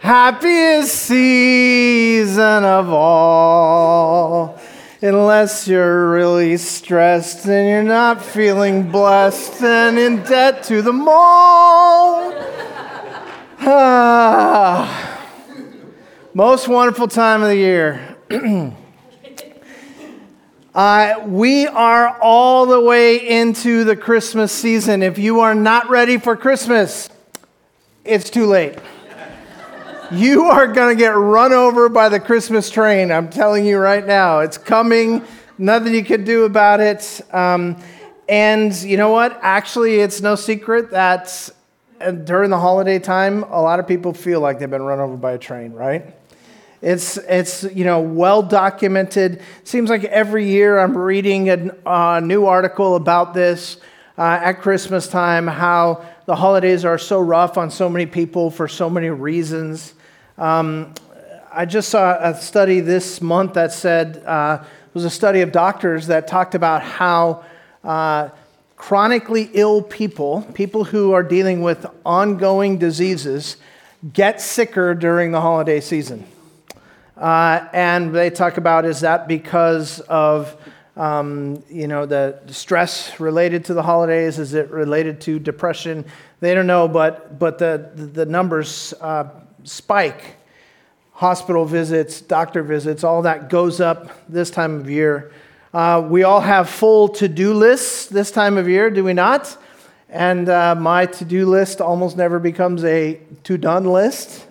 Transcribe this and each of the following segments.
happiest season of all. Unless you're really stressed and you're not feeling blessed and in debt to the mall. Ah, most wonderful time of the year. Uh, we are all the way into the Christmas season. If you are not ready for Christmas, it's too late. You are going to get run over by the Christmas train. I'm telling you right now. It's coming. Nothing you can do about it. Um, and you know what? Actually, it's no secret that uh, during the holiday time, a lot of people feel like they've been run over by a train, right? It's, it's you know, well documented. Seems like every year I'm reading a, a new article about this uh, at Christmas time, how the holidays are so rough on so many people for so many reasons. Um, I just saw a study this month that said, uh, it was a study of doctors that talked about how uh, chronically ill people, people who are dealing with ongoing diseases, get sicker during the holiday season. Uh, and they talk about is that because of um, you know the stress related to the holidays? Is it related to depression? They don't know, but but the the numbers uh, spike. Hospital visits, doctor visits, all that goes up this time of year. Uh, we all have full to do lists this time of year, do we not? And uh, my to do list almost never becomes a to done list.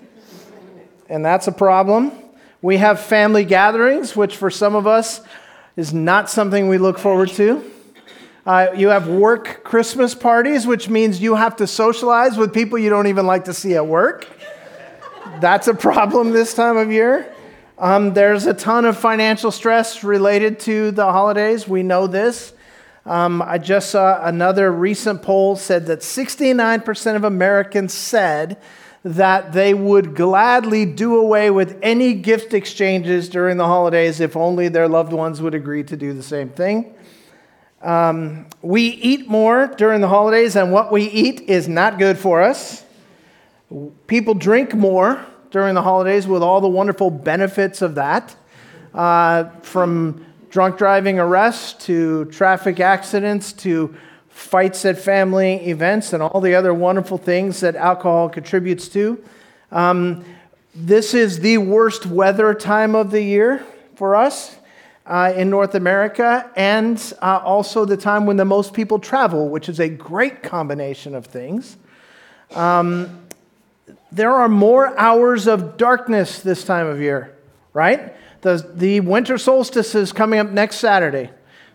And that's a problem. We have family gatherings, which for some of us is not something we look forward to. Uh, you have work Christmas parties, which means you have to socialize with people you don't even like to see at work. That's a problem this time of year. Um, there's a ton of financial stress related to the holidays. We know this. Um, I just saw another recent poll said that 69% of Americans said that they would gladly do away with any gift exchanges during the holidays if only their loved ones would agree to do the same thing. Um, we eat more during the holidays, and what we eat is not good for us. People drink more during the holidays with all the wonderful benefits of that, uh, from drunk driving arrests to traffic accidents to fights at family events, and all the other wonderful things that alcohol contributes to. Um, this is the worst weather time of the year for us uh, in North America, and uh, also the time when the most people travel, which is a great combination of things. Um, there are more hours of darkness this time of year, right? The, the winter solstice is coming up next Saturday.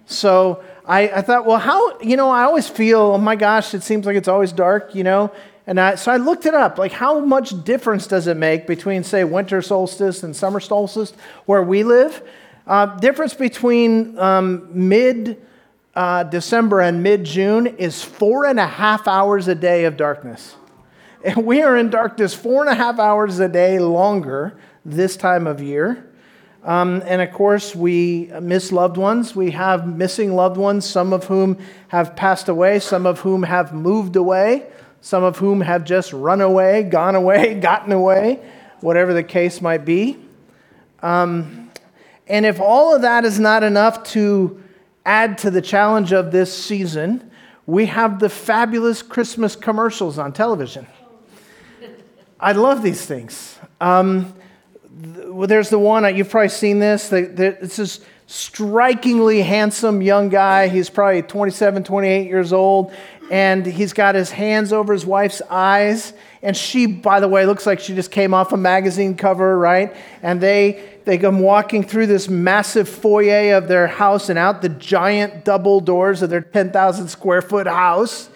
So I, I thought, well, how, you know, I always feel, oh my gosh, it seems like it's always dark, you know? And I, so I looked it up. Like, how much difference does it make between, say, winter solstice and summer solstice where we live? Uh, difference between um, mid uh, December and mid June is four and a half hours a day of darkness. And we are in darkness four and a half hours a day longer this time of year. Um, and of course, we miss loved ones. We have missing loved ones, some of whom have passed away, some of whom have moved away, some of whom have just run away, gone away, gotten away, whatever the case might be. Um, and if all of that is not enough to add to the challenge of this season, we have the fabulous Christmas commercials on television. I love these things. Um, well, there's the one, uh, you've probably seen this. It's this strikingly handsome young guy. He's probably 27, 28 years old, and he's got his hands over his wife's eyes. And she, by the way, looks like she just came off a magazine cover, right? And they, they come walking through this massive foyer of their house and out the giant double doors of their 10,000 square foot house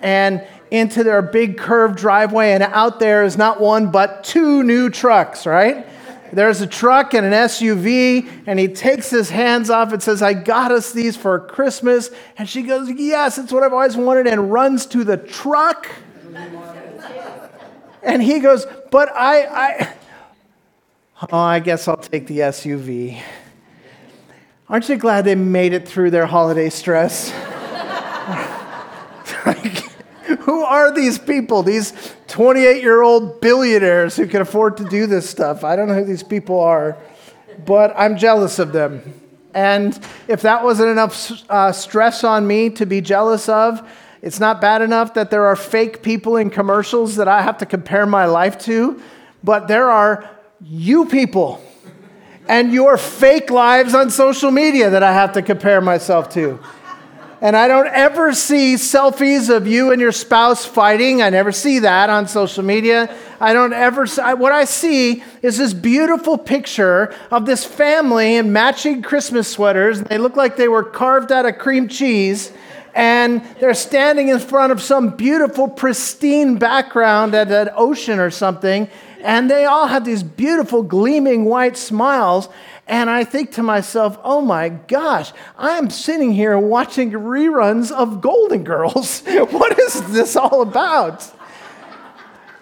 and into their big curved driveway. And out there is not one, but two new trucks, right? There's a truck and an SUV, and he takes his hands off and says, I got us these for Christmas. And she goes, Yes, it's what I've always wanted, and runs to the truck. And he goes, But I, I, oh, I guess I'll take the SUV. Aren't you glad they made it through their holiday stress? who are these people? These 28 year old billionaires who can afford to do this stuff. I don't know who these people are, but I'm jealous of them. And if that wasn't enough uh, stress on me to be jealous of, it's not bad enough that there are fake people in commercials that I have to compare my life to, but there are you people and your fake lives on social media that I have to compare myself to. And I don't ever see selfies of you and your spouse fighting. I never see that on social media. I don't ever, what I see is this beautiful picture of this family in matching Christmas sweaters. They look like they were carved out of cream cheese. And they're standing in front of some beautiful, pristine background at an ocean or something. And they all have these beautiful, gleaming white smiles. And I think to myself, oh my gosh, I am sitting here watching reruns of Golden Girls. what is this all about?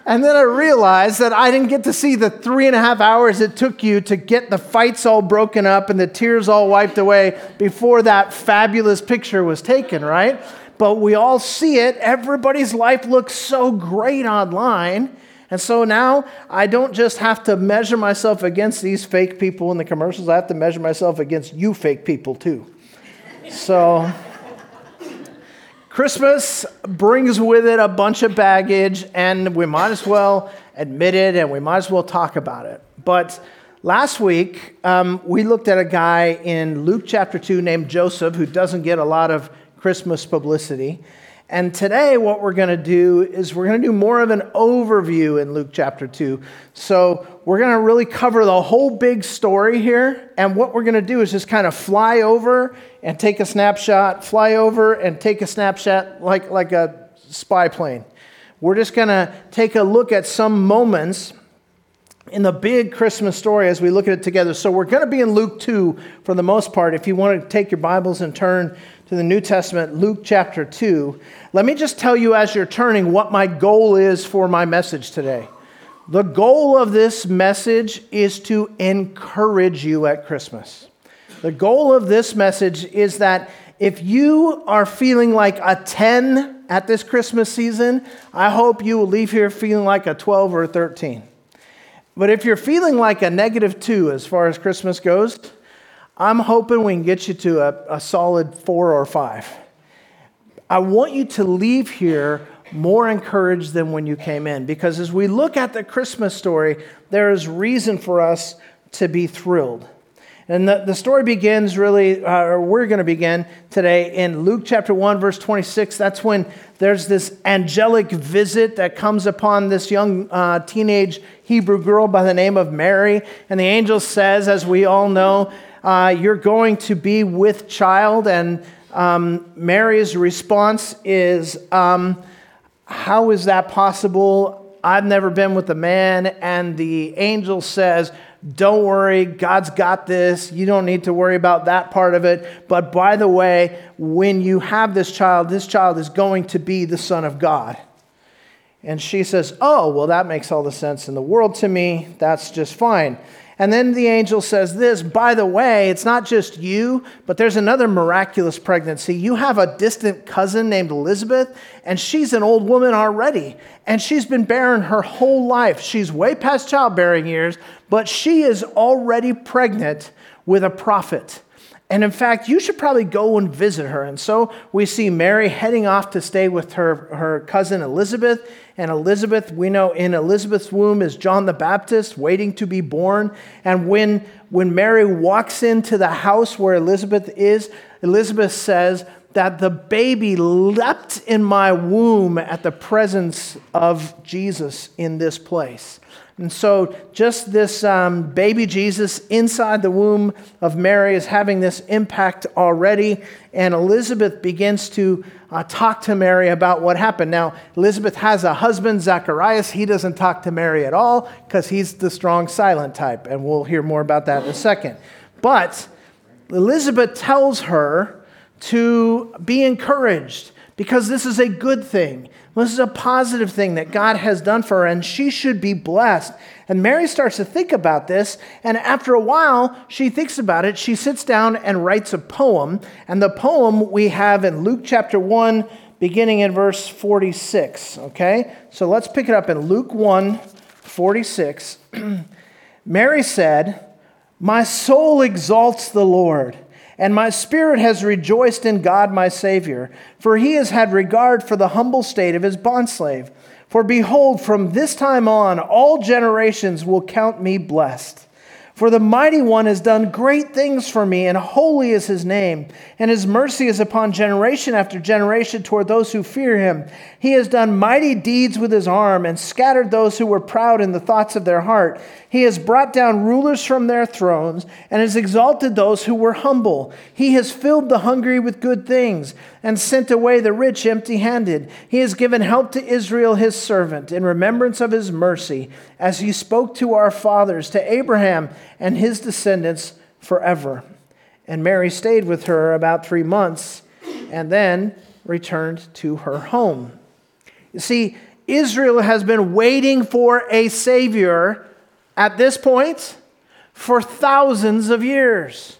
And then I realized that I didn't get to see the three and a half hours it took you to get the fights all broken up and the tears all wiped away before that fabulous picture was taken, right? But we all see it. Everybody's life looks so great online. And so now I don't just have to measure myself against these fake people in the commercials, I have to measure myself against you fake people too. So Christmas brings with it a bunch of baggage, and we might as well admit it and we might as well talk about it. But last week, um, we looked at a guy in Luke chapter 2 named Joseph who doesn't get a lot of Christmas publicity. And today, what we're going to do is we're going to do more of an overview in Luke chapter 2. So, we're going to really cover the whole big story here. And what we're going to do is just kind of fly over and take a snapshot, fly over and take a snapshot like, like a spy plane. We're just going to take a look at some moments in the big Christmas story as we look at it together. So, we're going to be in Luke 2 for the most part. If you want to take your Bibles and turn to the New Testament, Luke chapter 2. Let me just tell you as you're turning what my goal is for my message today. The goal of this message is to encourage you at Christmas. The goal of this message is that if you are feeling like a 10 at this Christmas season, I hope you will leave here feeling like a 12 or a 13. But if you're feeling like a negative 2 as far as Christmas goes, I'm hoping we can get you to a, a solid four or five. I want you to leave here more encouraged than when you came in because as we look at the Christmas story, there is reason for us to be thrilled. And the, the story begins really, uh, or we're going to begin today in Luke chapter 1, verse 26. That's when there's this angelic visit that comes upon this young uh, teenage Hebrew girl by the name of Mary. And the angel says, as we all know, uh, You're going to be with child. And um, Mary's response is, um, How is that possible? I've never been with a man. And the angel says, Don't worry, God's got this. You don't need to worry about that part of it. But by the way, when you have this child, this child is going to be the Son of God. And she says, Oh, well, that makes all the sense in the world to me. That's just fine. And then the angel says this by the way, it's not just you, but there's another miraculous pregnancy. You have a distant cousin named Elizabeth, and she's an old woman already, and she's been barren her whole life. She's way past childbearing years, but she is already pregnant with a prophet. And in fact, you should probably go and visit her. And so we see Mary heading off to stay with her, her cousin Elizabeth. And Elizabeth, we know in Elizabeth's womb is John the Baptist waiting to be born. And when, when Mary walks into the house where Elizabeth is, Elizabeth says that the baby leapt in my womb at the presence of Jesus in this place. And so, just this um, baby Jesus inside the womb of Mary is having this impact already. And Elizabeth begins to uh, talk to Mary about what happened. Now, Elizabeth has a husband, Zacharias. He doesn't talk to Mary at all because he's the strong, silent type. And we'll hear more about that in a second. But Elizabeth tells her to be encouraged because this is a good thing. This is a positive thing that God has done for her, and she should be blessed. And Mary starts to think about this, and after a while, she thinks about it. She sits down and writes a poem. And the poem we have in Luke chapter 1, beginning in verse 46. Okay? So let's pick it up in Luke 1, 46. Mary said, My soul exalts the Lord and my spirit has rejoiced in God my Savior, for he has had regard for the humble state of his bondslave. For behold, from this time on, all generations will count me blessed. For the mighty one has done great things for me, and holy is his name. And his mercy is upon generation after generation toward those who fear him. He has done mighty deeds with his arm, and scattered those who were proud in the thoughts of their heart. He has brought down rulers from their thrones, and has exalted those who were humble. He has filled the hungry with good things, and sent away the rich empty handed. He has given help to Israel his servant, in remembrance of his mercy, as he spoke to our fathers, to Abraham and his descendants forever. And Mary stayed with her about three months, and then returned to her home. You see, Israel has been waiting for a Savior at this point for thousands of years.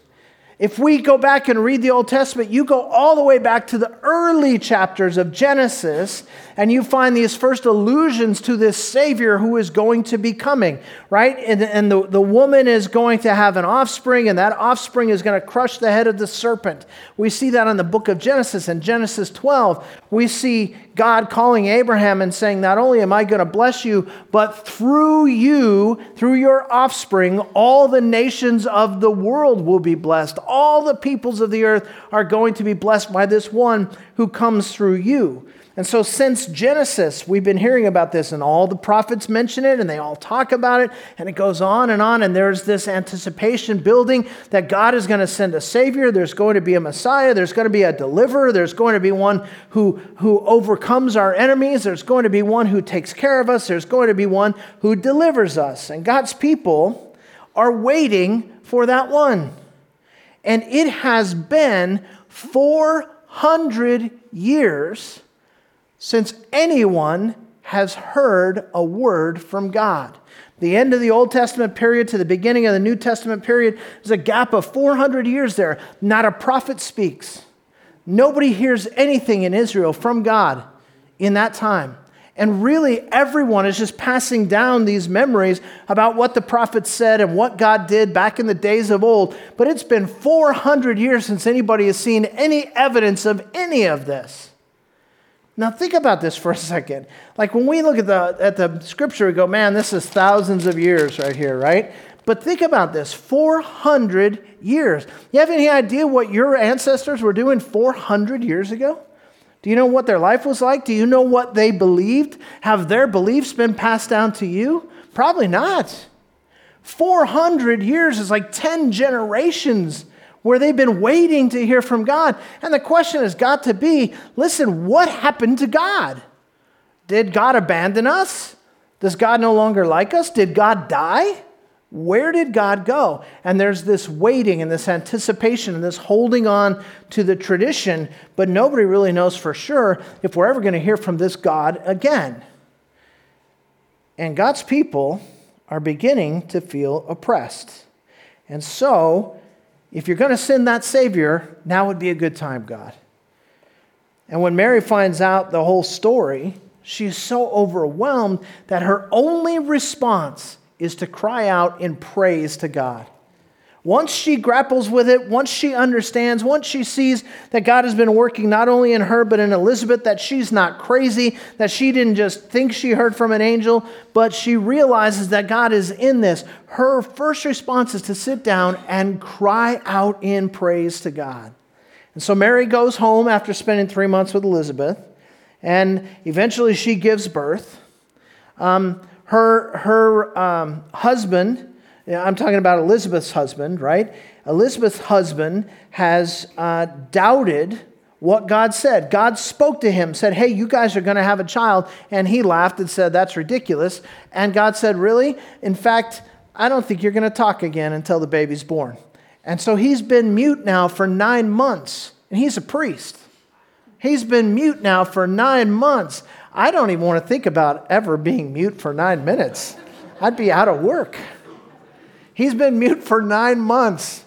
If we go back and read the Old Testament, you go all the way back to the early chapters of Genesis, and you find these first allusions to this Savior who is going to be coming, right? And, and the, the woman is going to have an offspring, and that offspring is going to crush the head of the serpent. We see that in the book of Genesis. In Genesis 12, we see God calling Abraham and saying, Not only am I going to bless you, but through you, through your offspring, all the nations of the world will be blessed. All the peoples of the earth are going to be blessed by this one who comes through you. And so, since Genesis, we've been hearing about this, and all the prophets mention it, and they all talk about it, and it goes on and on. And there's this anticipation building that God is going to send a Savior, there's going to be a Messiah, there's going to be a deliverer, there's going to be one who, who overcomes our enemies, there's going to be one who takes care of us, there's going to be one who delivers us. And God's people are waiting for that one. And it has been 400 years since anyone has heard a word from God. The end of the Old Testament period to the beginning of the New Testament period is a gap of 400 years there. Not a prophet speaks. Nobody hears anything in Israel from God in that time. And really, everyone is just passing down these memories about what the prophets said and what God did back in the days of old. But it's been 400 years since anybody has seen any evidence of any of this. Now think about this for a second. Like when we look at the at the scripture, we go, man, this is thousands of years right here, right? But think about this 400 years. You have any idea what your ancestors were doing 400 years ago? Do you know what their life was like? Do you know what they believed? Have their beliefs been passed down to you? Probably not. 400 years is like 10 generations where they've been waiting to hear from God. And the question has got to be listen, what happened to God? Did God abandon us? Does God no longer like us? Did God die? Where did God go? And there's this waiting and this anticipation and this holding on to the tradition, but nobody really knows for sure if we're ever going to hear from this God again. And God's people are beginning to feel oppressed. And so if you're going to send that Savior, now would be a good time, God. And when Mary finds out the whole story, she is so overwhelmed that her only response is to cry out in praise to God. Once she grapples with it, once she understands, once she sees that God has been working not only in her but in Elizabeth, that she's not crazy, that she didn't just think she heard from an angel, but she realizes that God is in this, her first response is to sit down and cry out in praise to God. And so Mary goes home after spending three months with Elizabeth, and eventually she gives birth. Um, her, her um, husband, I'm talking about Elizabeth's husband, right? Elizabeth's husband has uh, doubted what God said. God spoke to him, said, Hey, you guys are going to have a child. And he laughed and said, That's ridiculous. And God said, Really? In fact, I don't think you're going to talk again until the baby's born. And so he's been mute now for nine months, and he's a priest. He's been mute now for nine months. I don't even want to think about ever being mute for nine minutes. I'd be out of work. He's been mute for nine months,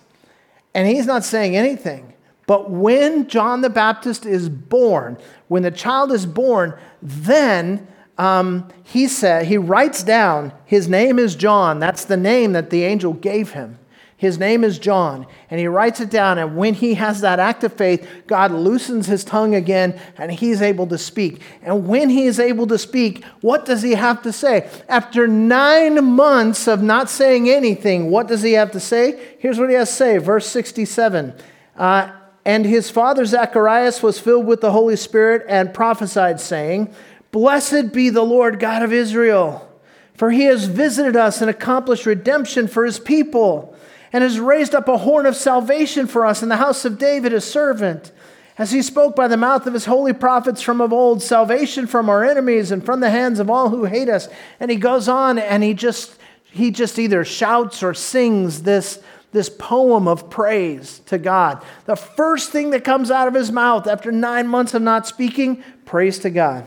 and he's not saying anything. But when John the Baptist is born, when the child is born, then um, he said he writes down his name is John. That's the name that the angel gave him. His name is John, and he writes it down. And when he has that act of faith, God loosens his tongue again, and he's able to speak. And when he is able to speak, what does he have to say? After nine months of not saying anything, what does he have to say? Here's what he has to say, verse 67. Uh, and his father Zacharias was filled with the Holy Spirit and prophesied, saying, Blessed be the Lord God of Israel, for he has visited us and accomplished redemption for his people, and has raised up a horn of salvation for us in the house of David, his servant. As he spoke by the mouth of his holy prophets from of old, salvation from our enemies and from the hands of all who hate us. And he goes on and he just he just either shouts or sings this this poem of praise to God. The first thing that comes out of his mouth after nine months of not speaking, praise to God.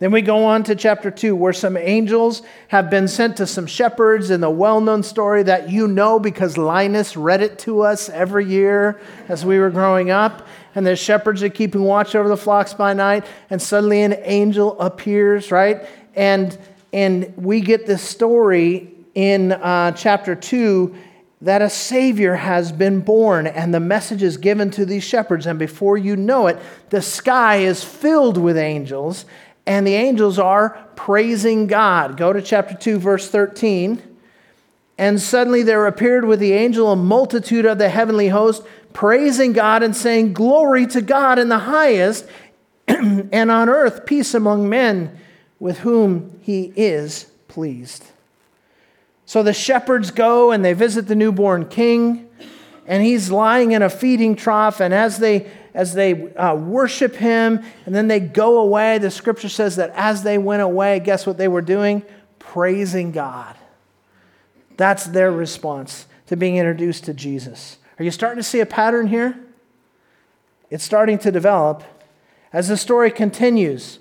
Then we go on to chapter 2, where some angels have been sent to some shepherds in the well known story that you know because Linus read it to us every year as we were growing up. And the shepherds are keeping watch over the flocks by night, and suddenly an angel appears, right? And, and we get this story in uh, chapter 2 that a Savior has been born, and the message is given to these shepherds. And before you know it, the sky is filled with angels, and the angels are praising God. Go to chapter 2, verse 13. And suddenly there appeared with the angel a multitude of the heavenly host, praising God and saying, Glory to God in the highest, and on earth peace among men with whom he is pleased. So the shepherds go and they visit the newborn king, and he's lying in a feeding trough. And as they as they uh, worship him, and then they go away, the scripture says that as they went away, guess what they were doing? Praising God. That's their response to being introduced to Jesus. Are you starting to see a pattern here? It's starting to develop. As the story continues,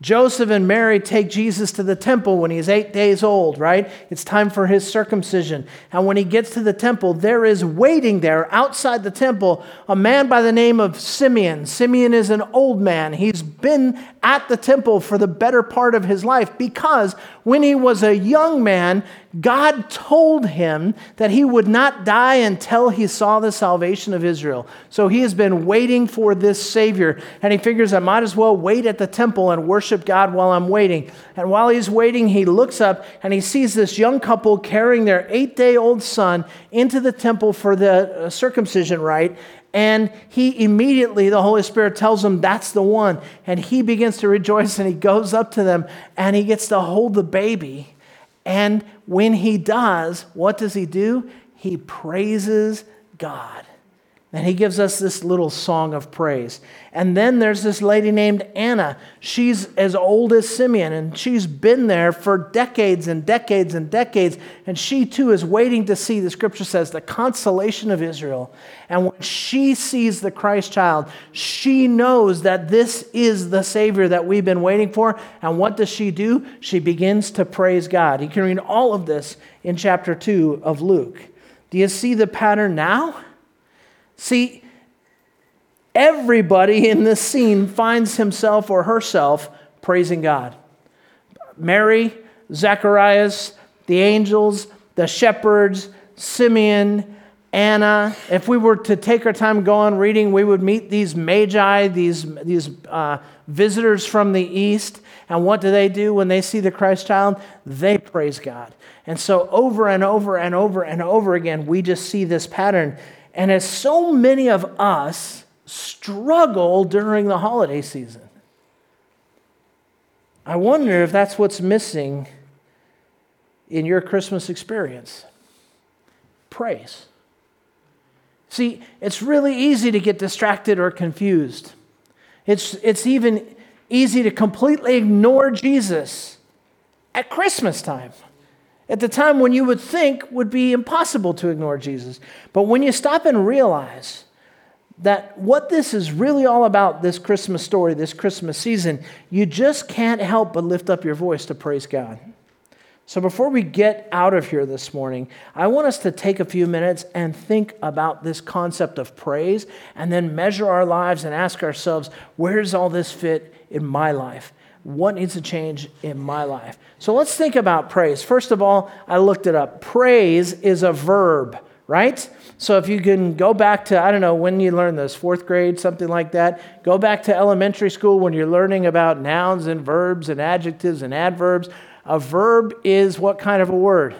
Joseph and Mary take Jesus to the temple when he's eight days old, right? It's time for his circumcision. And when he gets to the temple, there is waiting there outside the temple a man by the name of Simeon. Simeon is an old man. He's been at the temple for the better part of his life because when he was a young man, God told him that he would not die until he saw the salvation of Israel. So he has been waiting for this Savior, and he figures, I might as well wait at the temple and worship God while I'm waiting. And while he's waiting, he looks up and he sees this young couple carrying their eight day old son into the temple for the uh, circumcision rite. And he immediately, the Holy Spirit tells him that's the one. And he begins to rejoice and he goes up to them and he gets to hold the baby and when he does, what does he do? He praises God. And he gives us this little song of praise. And then there's this lady named Anna. She's as old as Simeon, and she's been there for decades and decades and decades. And she too is waiting to see, the scripture says, the consolation of Israel. And when she sees the Christ child, she knows that this is the Savior that we've been waiting for. And what does she do? She begins to praise God. You can read all of this in chapter 2 of Luke. Do you see the pattern now? See, everybody in this scene finds himself or herself praising God. Mary, Zacharias, the angels, the shepherds, Simeon, Anna. If we were to take our time going reading, we would meet these magi, these, these uh, visitors from the east. And what do they do when they see the Christ child? They praise God. And so, over and over and over and over again, we just see this pattern. And as so many of us struggle during the holiday season, I wonder if that's what's missing in your Christmas experience? Praise. See, it's really easy to get distracted or confused. It's, it's even easy to completely ignore Jesus at Christmas time, at the time when you would think would be impossible to ignore Jesus. But when you stop and realize that what this is really all about, this Christmas story, this Christmas season, you just can't help but lift up your voice to praise God. So, before we get out of here this morning, I want us to take a few minutes and think about this concept of praise and then measure our lives and ask ourselves, where does all this fit in my life? What needs to change in my life? So, let's think about praise. First of all, I looked it up. Praise is a verb, right? So, if you can go back to, I don't know, when you learned this, fourth grade, something like that, go back to elementary school when you're learning about nouns and verbs and adjectives and adverbs. A verb is what kind of a word?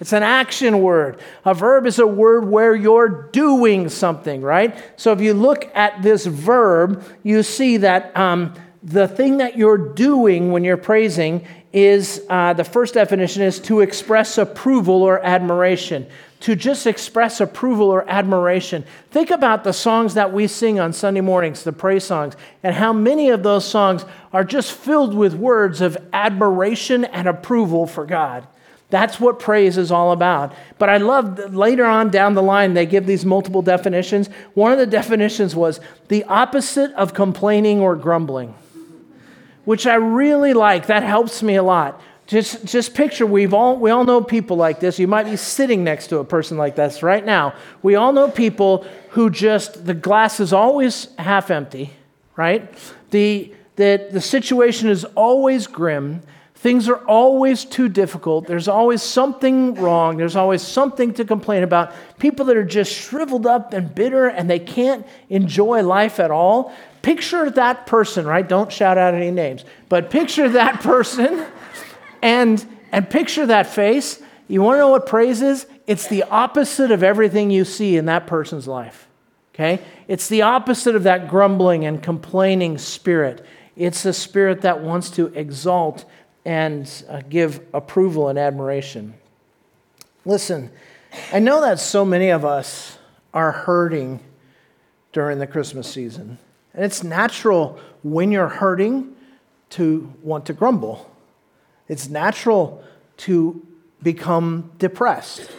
It's an action word. A verb is a word where you're doing something, right? So if you look at this verb, you see that um, the thing that you're doing when you're praising is uh, the first definition is to express approval or admiration to just express approval or admiration. Think about the songs that we sing on Sunday mornings, the praise songs, and how many of those songs are just filled with words of admiration and approval for God. That's what praise is all about. But I love later on down the line, they give these multiple definitions. One of the definitions was the opposite of complaining or grumbling, which I really like. That helps me a lot. Just, just picture we've all, we all know people like this. You might be sitting next to a person like this right now. We all know people who just, the glass is always half empty, right? The, the, the situation is always grim. Things are always too difficult. There's always something wrong. There's always something to complain about. People that are just shriveled up and bitter and they can't enjoy life at all. Picture that person, right? Don't shout out any names, but picture that person and, and picture that face. You want to know what praise is? It's the opposite of everything you see in that person's life. Okay? It's the opposite of that grumbling and complaining spirit. It's a spirit that wants to exalt and uh, give approval and admiration. Listen, I know that so many of us are hurting during the Christmas season. And it's natural when you're hurting to want to grumble. It's natural to become depressed.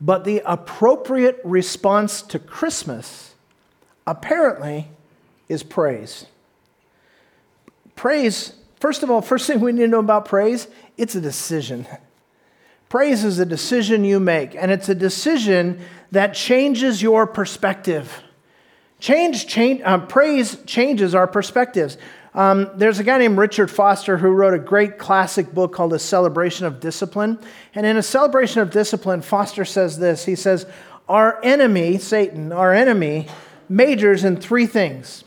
But the appropriate response to Christmas, apparently, is praise. Praise, first of all, first thing we need to know about praise, it's a decision. Praise is a decision you make, and it's a decision that changes your perspective. Change, change, uh, praise changes our perspectives. Um, there's a guy named Richard Foster who wrote a great classic book called A Celebration of Discipline. And in A Celebration of Discipline, Foster says this He says, Our enemy, Satan, our enemy, majors in three things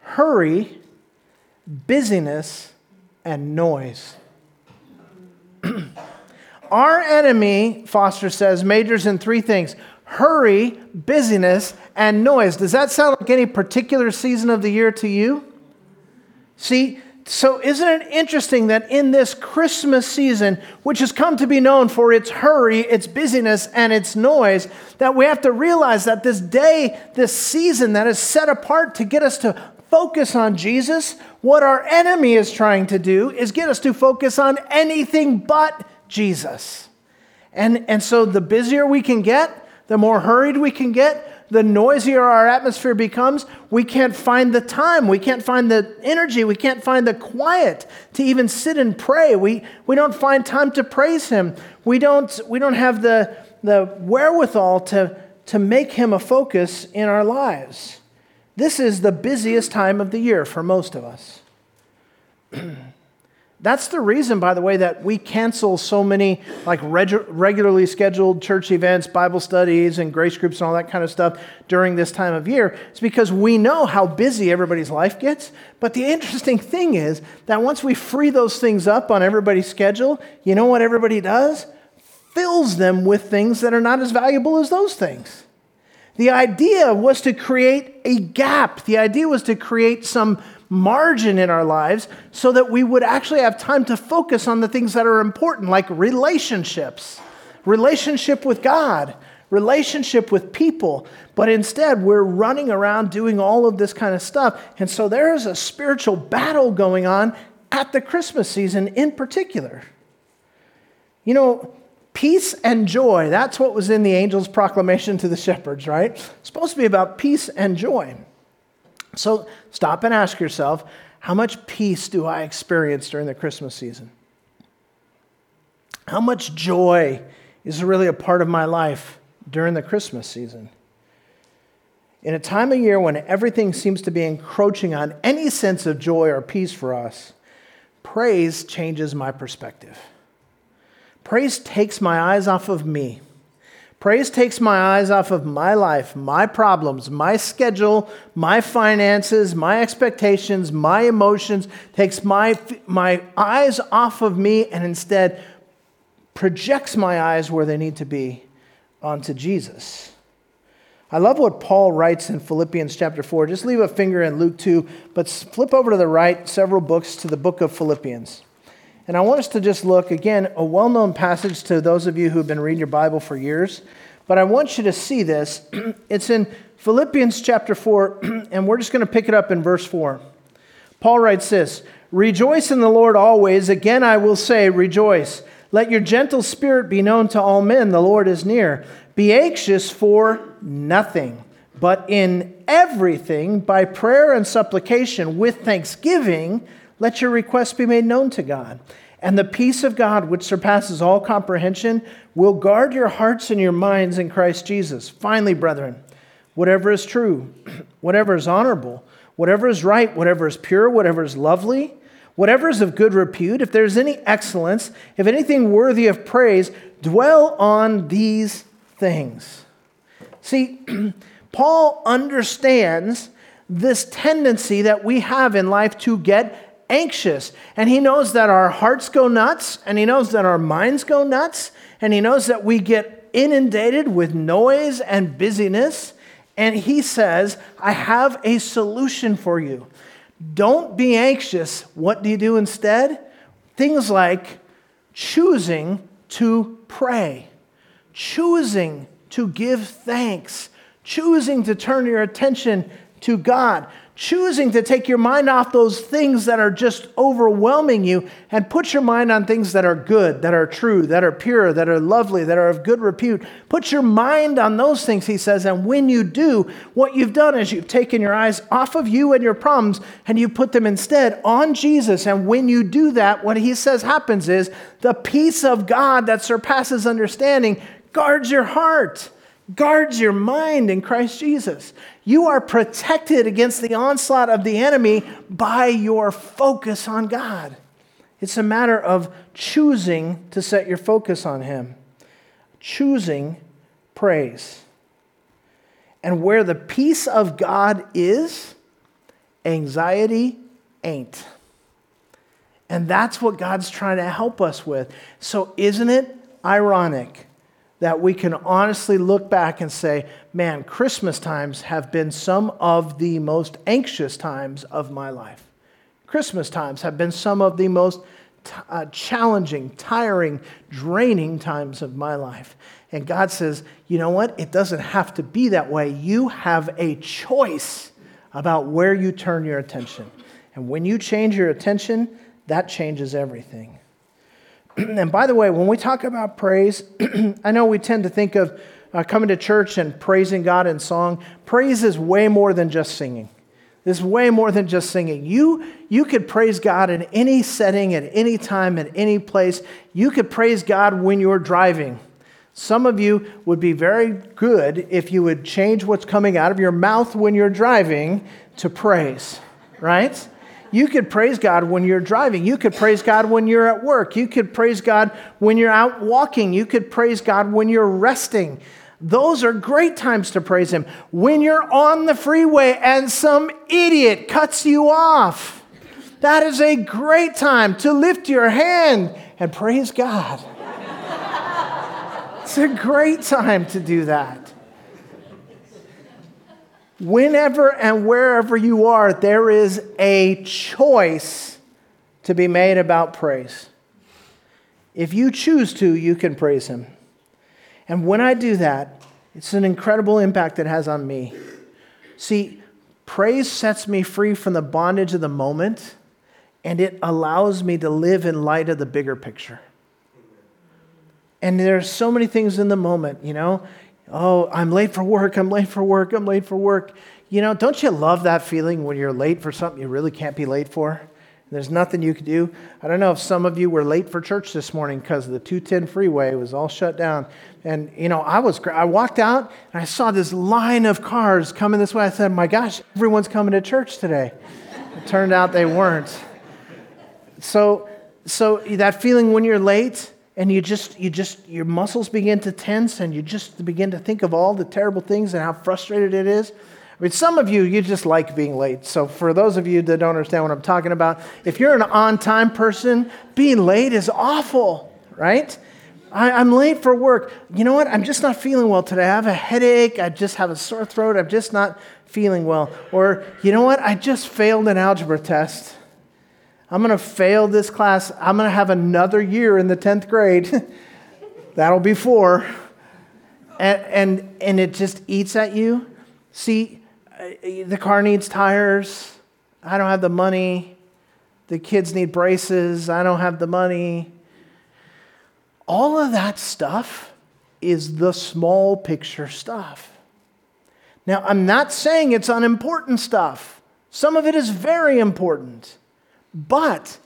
hurry, busyness, and noise. our enemy, Foster says, majors in three things hurry, busyness, and noise. Does that sound like any particular season of the year to you? See, so isn't it interesting that in this Christmas season, which has come to be known for its hurry, its busyness, and its noise, that we have to realize that this day, this season that is set apart to get us to focus on Jesus, what our enemy is trying to do is get us to focus on anything but Jesus. And, and so the busier we can get, the more hurried we can get, the noisier our atmosphere becomes, we can't find the time, we can't find the energy, we can't find the quiet to even sit and pray. We, we don't find time to praise Him. We don't, we don't have the, the wherewithal to, to make Him a focus in our lives. This is the busiest time of the year for most of us. That's the reason, by the way, that we cancel so many like reg- regularly scheduled church events, Bible studies, and grace groups and all that kind of stuff during this time of year. It's because we know how busy everybody's life gets. But the interesting thing is that once we free those things up on everybody's schedule, you know what everybody does? Fills them with things that are not as valuable as those things. The idea was to create a gap. The idea was to create some margin in our lives so that we would actually have time to focus on the things that are important, like relationships, relationship with God, relationship with people. But instead, we're running around doing all of this kind of stuff. And so there is a spiritual battle going on at the Christmas season in particular. You know, peace and joy, that's what was in the angel's proclamation to the shepherds, right? It's supposed to be about peace and joy. So stop and ask yourself how much peace do I experience during the Christmas season? How much joy is really a part of my life during the Christmas season? In a time of year when everything seems to be encroaching on any sense of joy or peace for us, praise changes my perspective. Praise takes my eyes off of me Praise takes my eyes off of my life, my problems, my schedule, my finances, my expectations, my emotions, takes my, my eyes off of me and instead projects my eyes where they need to be onto Jesus. I love what Paul writes in Philippians chapter 4. Just leave a finger in Luke 2, but flip over to the right several books to the book of Philippians. And I want us to just look, again, a well known passage to those of you who have been reading your Bible for years. But I want you to see this. It's in Philippians chapter 4, and we're just going to pick it up in verse 4. Paul writes this Rejoice in the Lord always. Again, I will say, rejoice. Let your gentle spirit be known to all men. The Lord is near. Be anxious for nothing, but in everything, by prayer and supplication, with thanksgiving, let your requests be made known to God. And the peace of God, which surpasses all comprehension, will guard your hearts and your minds in Christ Jesus. Finally, brethren, whatever is true, whatever is honorable, whatever is right, whatever is pure, whatever is lovely, whatever is of good repute, if there's any excellence, if anything worthy of praise, dwell on these things. See, Paul understands this tendency that we have in life to get anxious. And he knows that our hearts go nuts, and he knows that our minds go nuts, and he knows that we get inundated with noise and busyness. And he says, I have a solution for you. Don't be anxious. What do you do instead? Things like choosing to pray, choosing to give thanks, choosing to turn your attention to God, choosing to take your mind off those things that are just overwhelming you and put your mind on things that are good, that are true, that are pure, that are lovely, that are of good repute. Put your mind on those things, he says. And when you do, what you've done is you've taken your eyes off of you and your problems and you put them instead on Jesus. And when you do that, what he says happens is the peace of God that surpasses understanding guards your heart guards your mind in Christ Jesus. You are protected against the onslaught of the enemy by your focus on God. It's a matter of choosing to set your focus on Him, choosing praise. And where the peace of God is, anxiety ain't. And that's what God's trying to help us with. So, isn't it ironic that we can honestly look back and say, man, Christmas times have been some of the most anxious times of my life. Christmas times have been some of the most t- uh, challenging, tiring, draining times of my life. And God says, you know what? It doesn't have to be that way. You have a choice about where you turn your attention. And when you change your attention, that changes everything. and by the way, when we talk about praise, I know we tend to think of uh, coming to church and praising God in song. Praise is way more than just singing. It's way more than just singing. You, you could praise God in any setting, at any time, at any place. You could praise God when you're driving. Some of you would be very good if you would change what's coming out of your mouth when you're driving to praise, right? You could praise God when you're driving. You could praise God when you're at work. You could praise God when you're out walking. You could praise God when you're resting. Those are great times to praise Him. When you're on the freeway and some idiot cuts you off, that is a great time to lift your hand and praise God. it's a great time to do that. Whenever and wherever you are, there is a choice to be made about praise. If you choose to, you can praise Him. And when I do that, it's an incredible impact it has on me. See, praise sets me free from the bondage of the moment, and it allows me to live in light of the bigger picture. And there's so many things in the moment, you know. Oh, I'm late for work, I'm late for work, I'm late for work. You know, don't you love that feeling when you're late for something you really can't be late for? There's nothing you can do. I don't know if some of you were late for church this morning because the 210 freeway was all shut down. And, you know, I was, I walked out and I saw this line of cars coming this way. I said, my gosh, everyone's coming to church today. It turned out they weren't. So, so that feeling when you're late and you just, you just, your muscles begin to tense and you just begin to think of all the terrible things and how frustrated it is. I mean, some of you, you just like being late. So, for those of you that don't understand what I'm talking about, if you're an on time person, being late is awful, right? I, am late for work. You know what? I'm just not feeling well today. I have a headache. I just have a sore throat. I'm just not feeling well. Or, you know what? I just failed an algebra test. I'm going to fail this class. I'm going to have another year in the 10th grade. That'll be four. And, and, and it just eats at you. See, uh, the car needs tires. I don't have the money. The kids need braces. I don't have the money. All of that stuff is the small picture stuff. Now, I'm not saying it's unimportant stuff. Some of it is very important. But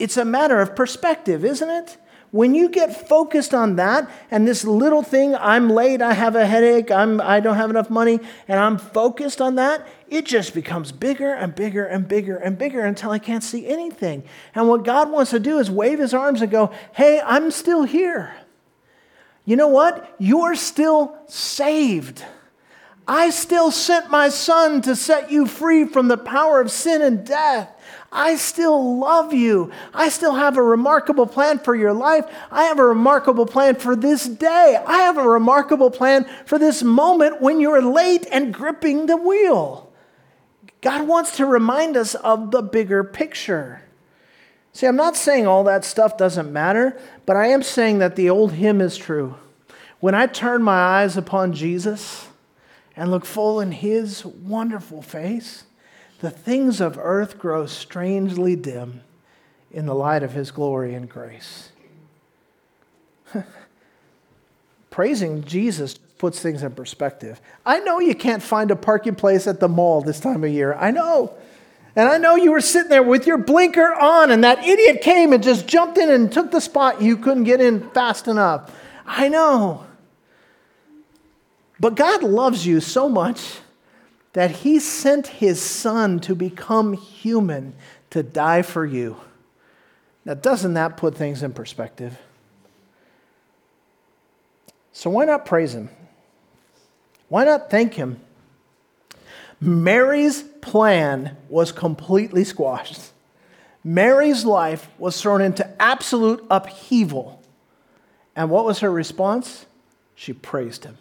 it's a matter of perspective, isn't it? When you get focused on that and this little thing, I'm late, I have a headache, I'm, I don't have enough money, and I'm focused on that, it just becomes bigger and bigger and bigger and bigger until I can't see anything. And what God wants to do is wave his arms and go, Hey, I'm still here. You know what? You're still saved. I still sent my son to set you free from the power of sin and death. I still love you. I still have a remarkable plan for your life. I have a remarkable plan for this day. I have a remarkable plan for this moment when you're late and gripping the wheel. God wants to remind us of the bigger picture. See, I'm not saying all that stuff doesn't matter, but I am saying that the old hymn is true. When I turn my eyes upon Jesus and look full in his wonderful face, the things of earth grow strangely dim in the light of his glory and grace. Praising Jesus puts things in perspective. I know you can't find a parking place at the mall this time of year. I know. And I know you were sitting there with your blinker on, and that idiot came and just jumped in and took the spot you couldn't get in fast enough. I know. But God loves you so much that he sent his son to become human to die for you. Now, doesn't that put things in perspective? So, why not praise him? Why not thank him? Mary's plan was completely squashed. Mary's life was thrown into absolute upheaval. And what was her response? She praised him.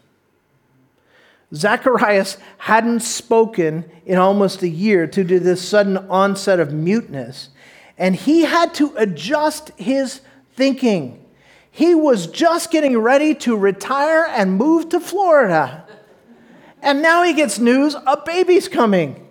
Zacharias hadn't spoken in almost a year due to this sudden onset of muteness, and he had to adjust his thinking. He was just getting ready to retire and move to Florida. And now he gets news a baby's coming.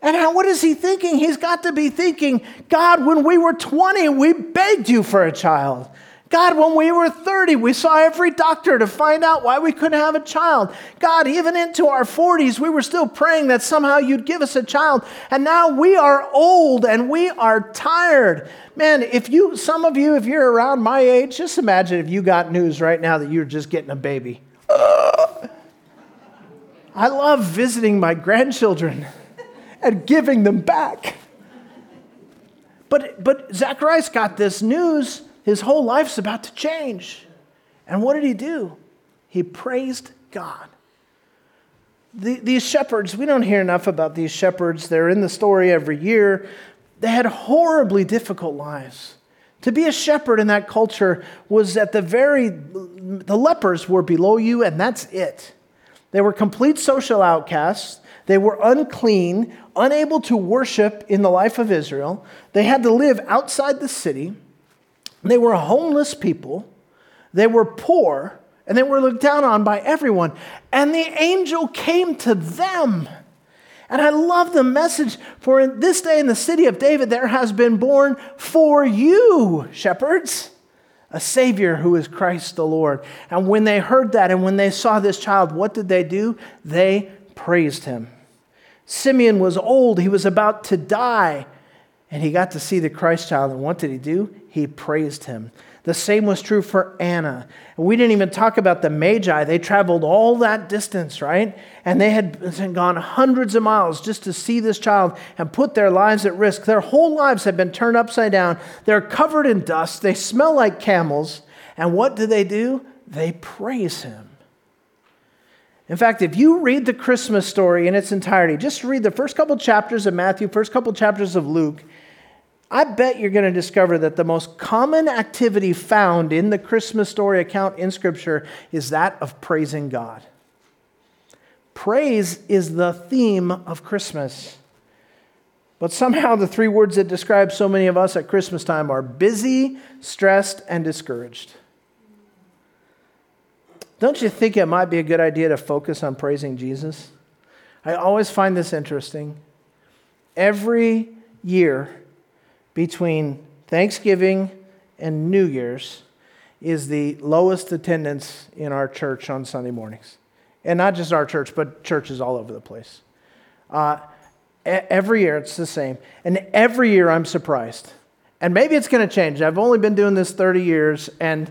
And how, what is he thinking? He's got to be thinking, God, when we were 20, we begged you for a child. God, when we were 30, we saw every doctor to find out why we couldn't have a child. God, even into our 40s, we were still praying that somehow you'd give us a child. And now we are old and we are tired. Man, if you, some of you, if you're around my age, just imagine if you got news right now that you're just getting a baby. I love visiting my grandchildren and giving them back. But, but Zacharias got this news his whole life's about to change. And what did he do? He praised God. The, these shepherds, we don't hear enough about these shepherds. They're in the story every year. They had horribly difficult lives. To be a shepherd in that culture was at the very, the lepers were below you, and that's it. They were complete social outcasts. They were unclean, unable to worship in the life of Israel. They had to live outside the city. They were homeless people. They were poor, and they were looked down on by everyone. And the angel came to them. And I love the message for in this day in the city of David, there has been born for you, shepherds, a Savior who is Christ the Lord. And when they heard that and when they saw this child, what did they do? They praised him. Simeon was old, he was about to die, and he got to see the Christ child. And what did he do? He praised him. The same was true for Anna. We didn't even talk about the Magi. They traveled all that distance, right? And they had gone hundreds of miles just to see this child and put their lives at risk. Their whole lives have been turned upside down. They're covered in dust. They smell like camels. And what do they do? They praise him. In fact, if you read the Christmas story in its entirety, just read the first couple chapters of Matthew, first couple chapters of Luke, I bet you're going to discover that the most common activity found in the Christmas story account in Scripture is that of praising God. Praise is the theme of Christmas. But somehow the three words that describe so many of us at Christmas time are busy, stressed, and discouraged. Don't you think it might be a good idea to focus on praising Jesus? I always find this interesting. Every year, between Thanksgiving and New Year's is the lowest attendance in our church on Sunday mornings. And not just our church, but churches all over the place. Uh, every year it's the same. And every year I'm surprised. And maybe it's going to change. I've only been doing this 30 years, and,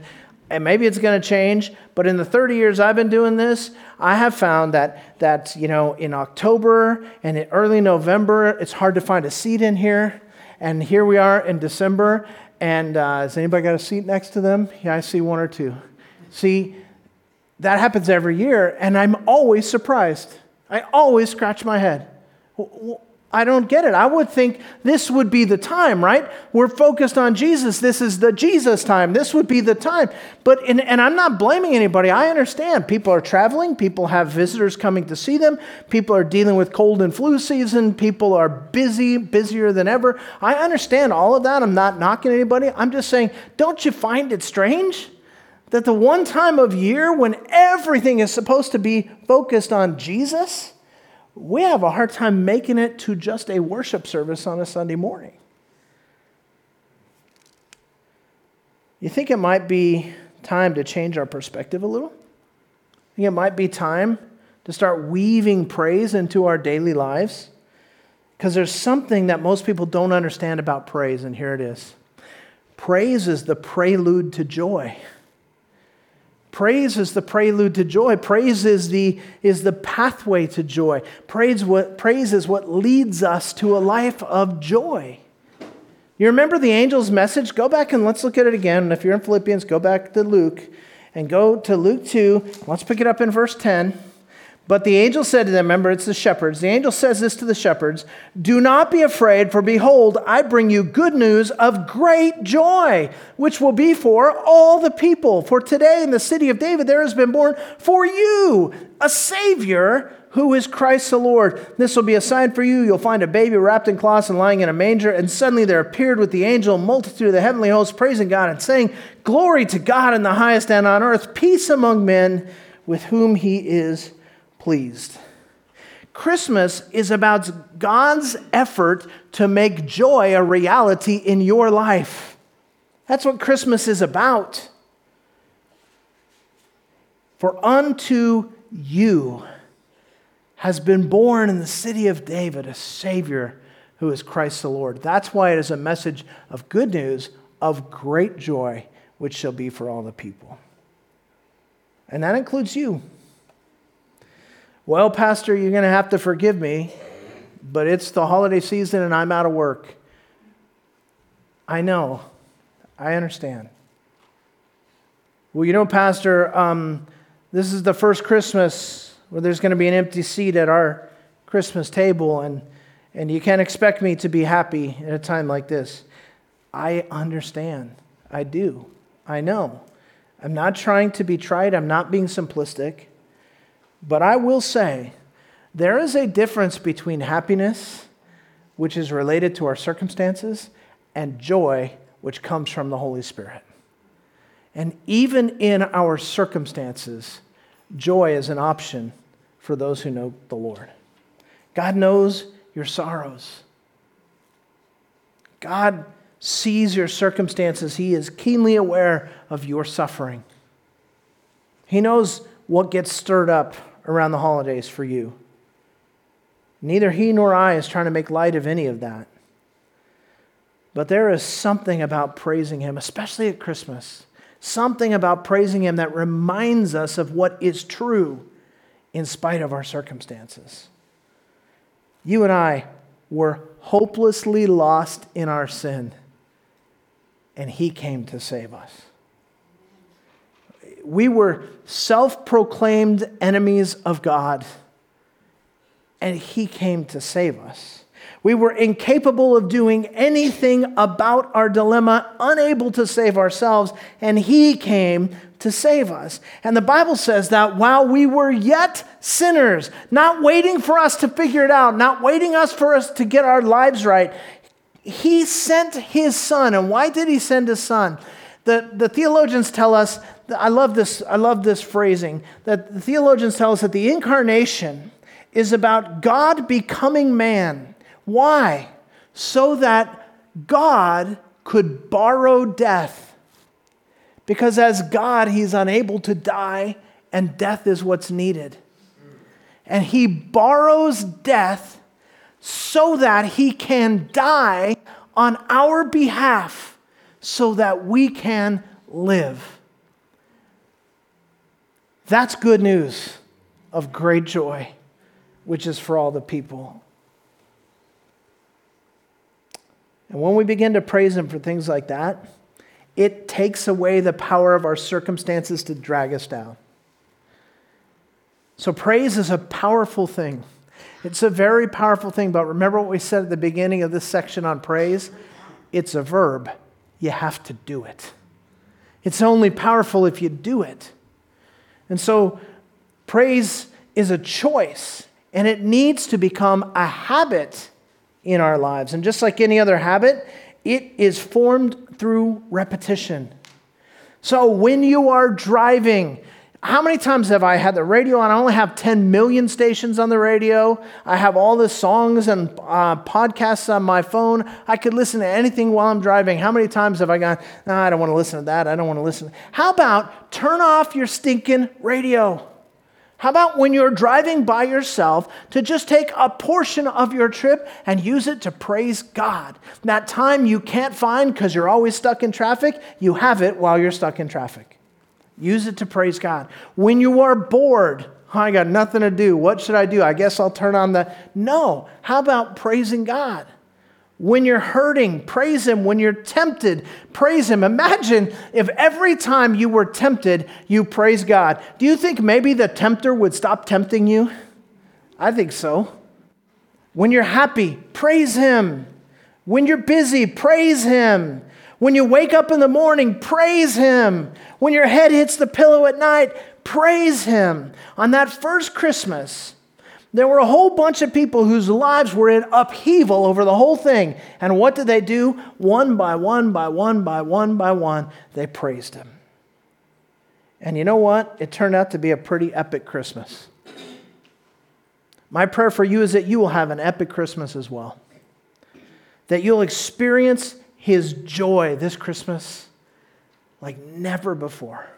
and maybe it's going to change. But in the 30 years I've been doing this, I have found that, that you know, in October and in early November, it's hard to find a seat in here. And here we are in December, and uh, has anybody got a seat next to them? Yeah, I see one or two. See, that happens every year, and I'm always surprised. I always scratch my head. I don't get it. I would think this would be the time, right? We're focused on Jesus. This is the Jesus time. This would be the time. But, and, and I'm not blaming anybody. I understand. People are traveling, people have visitors coming to see them, people are dealing with cold and flu season, people are busy, busier than ever. I understand all of that. I'm not knocking anybody. I'm just saying, don't you find it strange? That the one time of year when everything is supposed to be focused on Jesus, we have a hard time making it to just a worship service on a Sunday morning. You think it might be time to change our perspective a little? I think it might be time to start weaving praise into our daily lives? Because there's something that most people don't understand about praise, and here it is. Praise is the prelude to joy. Praise is the prelude to joy. Praise is the, is the pathway to joy. Praise, what, praise is what leads us to a life of joy. You remember the angel's message? Go back and let's look at it again. And if you're in Philippians, go back to Luke and go to Luke 2. Let's pick it up in verse 10. But the angel said to them, remember, it's the shepherds. The angel says this to the shepherds Do not be afraid, for behold, I bring you good news of great joy, which will be for all the people. For today in the city of David there has been born for you a Savior who is Christ the Lord. This will be a sign for you. You'll find a baby wrapped in cloths and lying in a manger. And suddenly there appeared with the angel a multitude of the heavenly hosts, praising God and saying, Glory to God in the highest and on earth, peace among men with whom he is pleased. Christmas is about God's effort to make joy a reality in your life. That's what Christmas is about. For unto you has been born in the city of David a Savior who is Christ the Lord. That's why it is a message of good news, of great joy, which shall be for all the people. And that includes you. Well, Pastor, you're going to have to forgive me, but it's the holiday season and I'm out of work. I know. I understand. Well, you know, Pastor, um, this is the first Christmas where there's going to be an empty seat at our Christmas table, and, and you can't expect me to be happy at a time like this. I understand. I do. I know. I'm not trying to be trite, I'm not being simplistic. But I will say, there is a difference between happiness, which is related to our circumstances, and joy, which comes from the Holy Spirit. And even in our circumstances, joy is an option for those who know the Lord. God knows your sorrows. God sees your circumstances. He is keenly aware of your suffering. He knows what gets stirred up around the holidays for you. Neither he nor I is trying to make light of any of that. But there is something about praising him, especially at Christmas, something about praising him that reminds us of what is true in spite of our circumstances. You and I were hopelessly lost in our sin, and he came to save us. We were self proclaimed enemies of God and he came to save us. We were incapable of doing anything about our dilemma, unable to save ourselves, and He came to save us. And the Bible says that while we were yet sinners, not waiting for us to figure it out, not waiting us for us to get our lives right, He sent His Son. And why did He send His Son? The, the theologians tell us, I love this, I love this phrasing, that the theologians tell us that the incarnation is about God becoming man. Why? So that God could borrow death. Because as God, he's unable to die, and death is what's needed. And he borrows death so that he can die on our behalf so that we can live. That's good news of great joy which is for all the people. And when we begin to praise Him for things like that, it takes away the power of our circumstances to drag us down. So, praise is a powerful thing. It's a very powerful thing, but remember what we said at the beginning of this section on praise? It's a verb. You have to do it. It's only powerful if you do it. And so, praise is a choice. And it needs to become a habit in our lives. And just like any other habit, it is formed through repetition. So when you are driving, how many times have I had the radio on? I only have 10 million stations on the radio. I have all the songs and uh, podcasts on my phone. I could listen to anything while I'm driving. How many times have I gone, no, I don't want to listen to that. I don't want to listen. How about turn off your stinking radio? How about when you're driving by yourself to just take a portion of your trip and use it to praise God? That time you can't find because you're always stuck in traffic, you have it while you're stuck in traffic. Use it to praise God. When you are bored, I got nothing to do. What should I do? I guess I'll turn on the. No. How about praising God? When you're hurting, praise Him. When you're tempted, praise Him. Imagine if every time you were tempted, you praise God. Do you think maybe the tempter would stop tempting you? I think so. When you're happy, praise Him. When you're busy, praise Him. When you wake up in the morning, praise Him. When your head hits the pillow at night, praise Him. On that first Christmas, there were a whole bunch of people whose lives were in upheaval over the whole thing. And what did they do? One by one, by one, by one, by one, they praised him. And you know what? It turned out to be a pretty epic Christmas. My prayer for you is that you will have an epic Christmas as well. That you'll experience his joy this Christmas like never before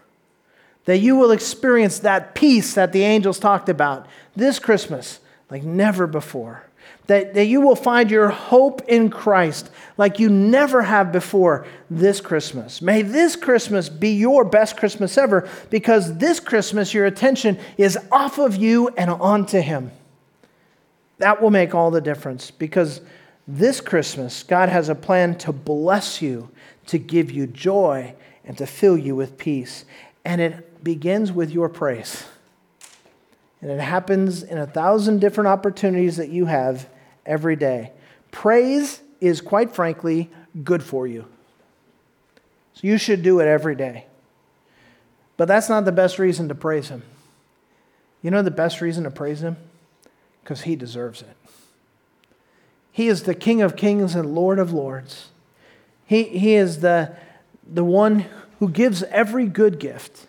that you will experience that peace that the angels talked about this Christmas like never before. That, that you will find your hope in Christ like you never have before this Christmas. May this Christmas be your best Christmas ever because this Christmas your attention is off of you and onto Him. That will make all the difference because this Christmas, God has a plan to bless you, to give you joy, and to fill you with peace. And it begins with your praise. And it happens in a thousand different opportunities that you have every day. Praise is, quite frankly, good for you. So you should do it every day. But that's not the best reason to praise Him. You know the best reason to praise Him? Because He deserves it. He is the King of kings and Lord of lords. He, he is the, the one who gives every good gift.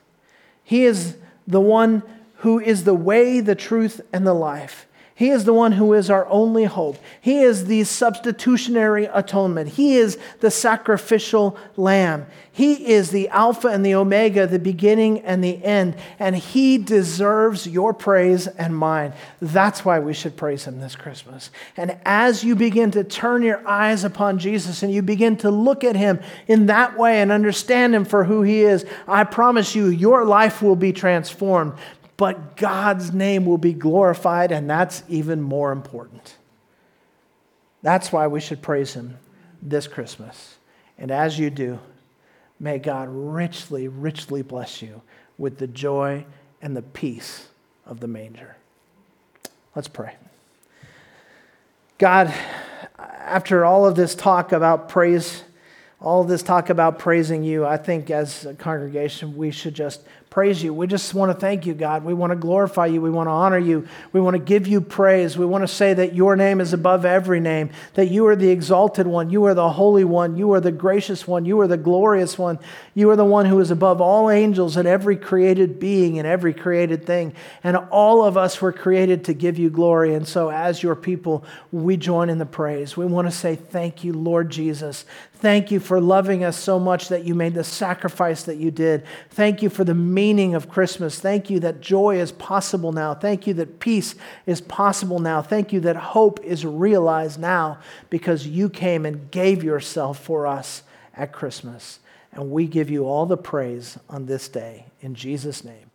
He is the one who is the way, the truth, and the life. He is the one who is our only hope. He is the substitutionary atonement. He is the sacrificial lamb. He is the Alpha and the Omega, the beginning and the end. And He deserves your praise and mine. That's why we should praise Him this Christmas. And as you begin to turn your eyes upon Jesus and you begin to look at Him in that way and understand Him for who He is, I promise you, your life will be transformed but God's name will be glorified, and that's even more important. That's why we should praise Him this Christmas. And as you do, may God richly, richly bless you with the joy and the peace of the manger. Let's pray. God, after all of this talk about praise, all this talk about praising you, I think as a congregation, we should just praise you. We just want to thank you, God. We want to glorify you. We want to honor you. We want to give you praise. We want to say that your name is above every name, that you are the exalted one. You are the holy one. You are the gracious one. You are the glorious one. You are the one who is above all angels and every created being and every created thing. And all of us were created to give you glory. And so, as your people, we join in the praise. We want to say thank you, Lord Jesus. Thank you for loving us so much that you made the sacrifice that you did. Thank you for the meaning of Christmas. Thank you that joy is possible now. Thank you that peace is possible now. Thank you that hope is realized now because you came and gave yourself for us at Christmas. And we give you all the praise on this day. In Jesus' name.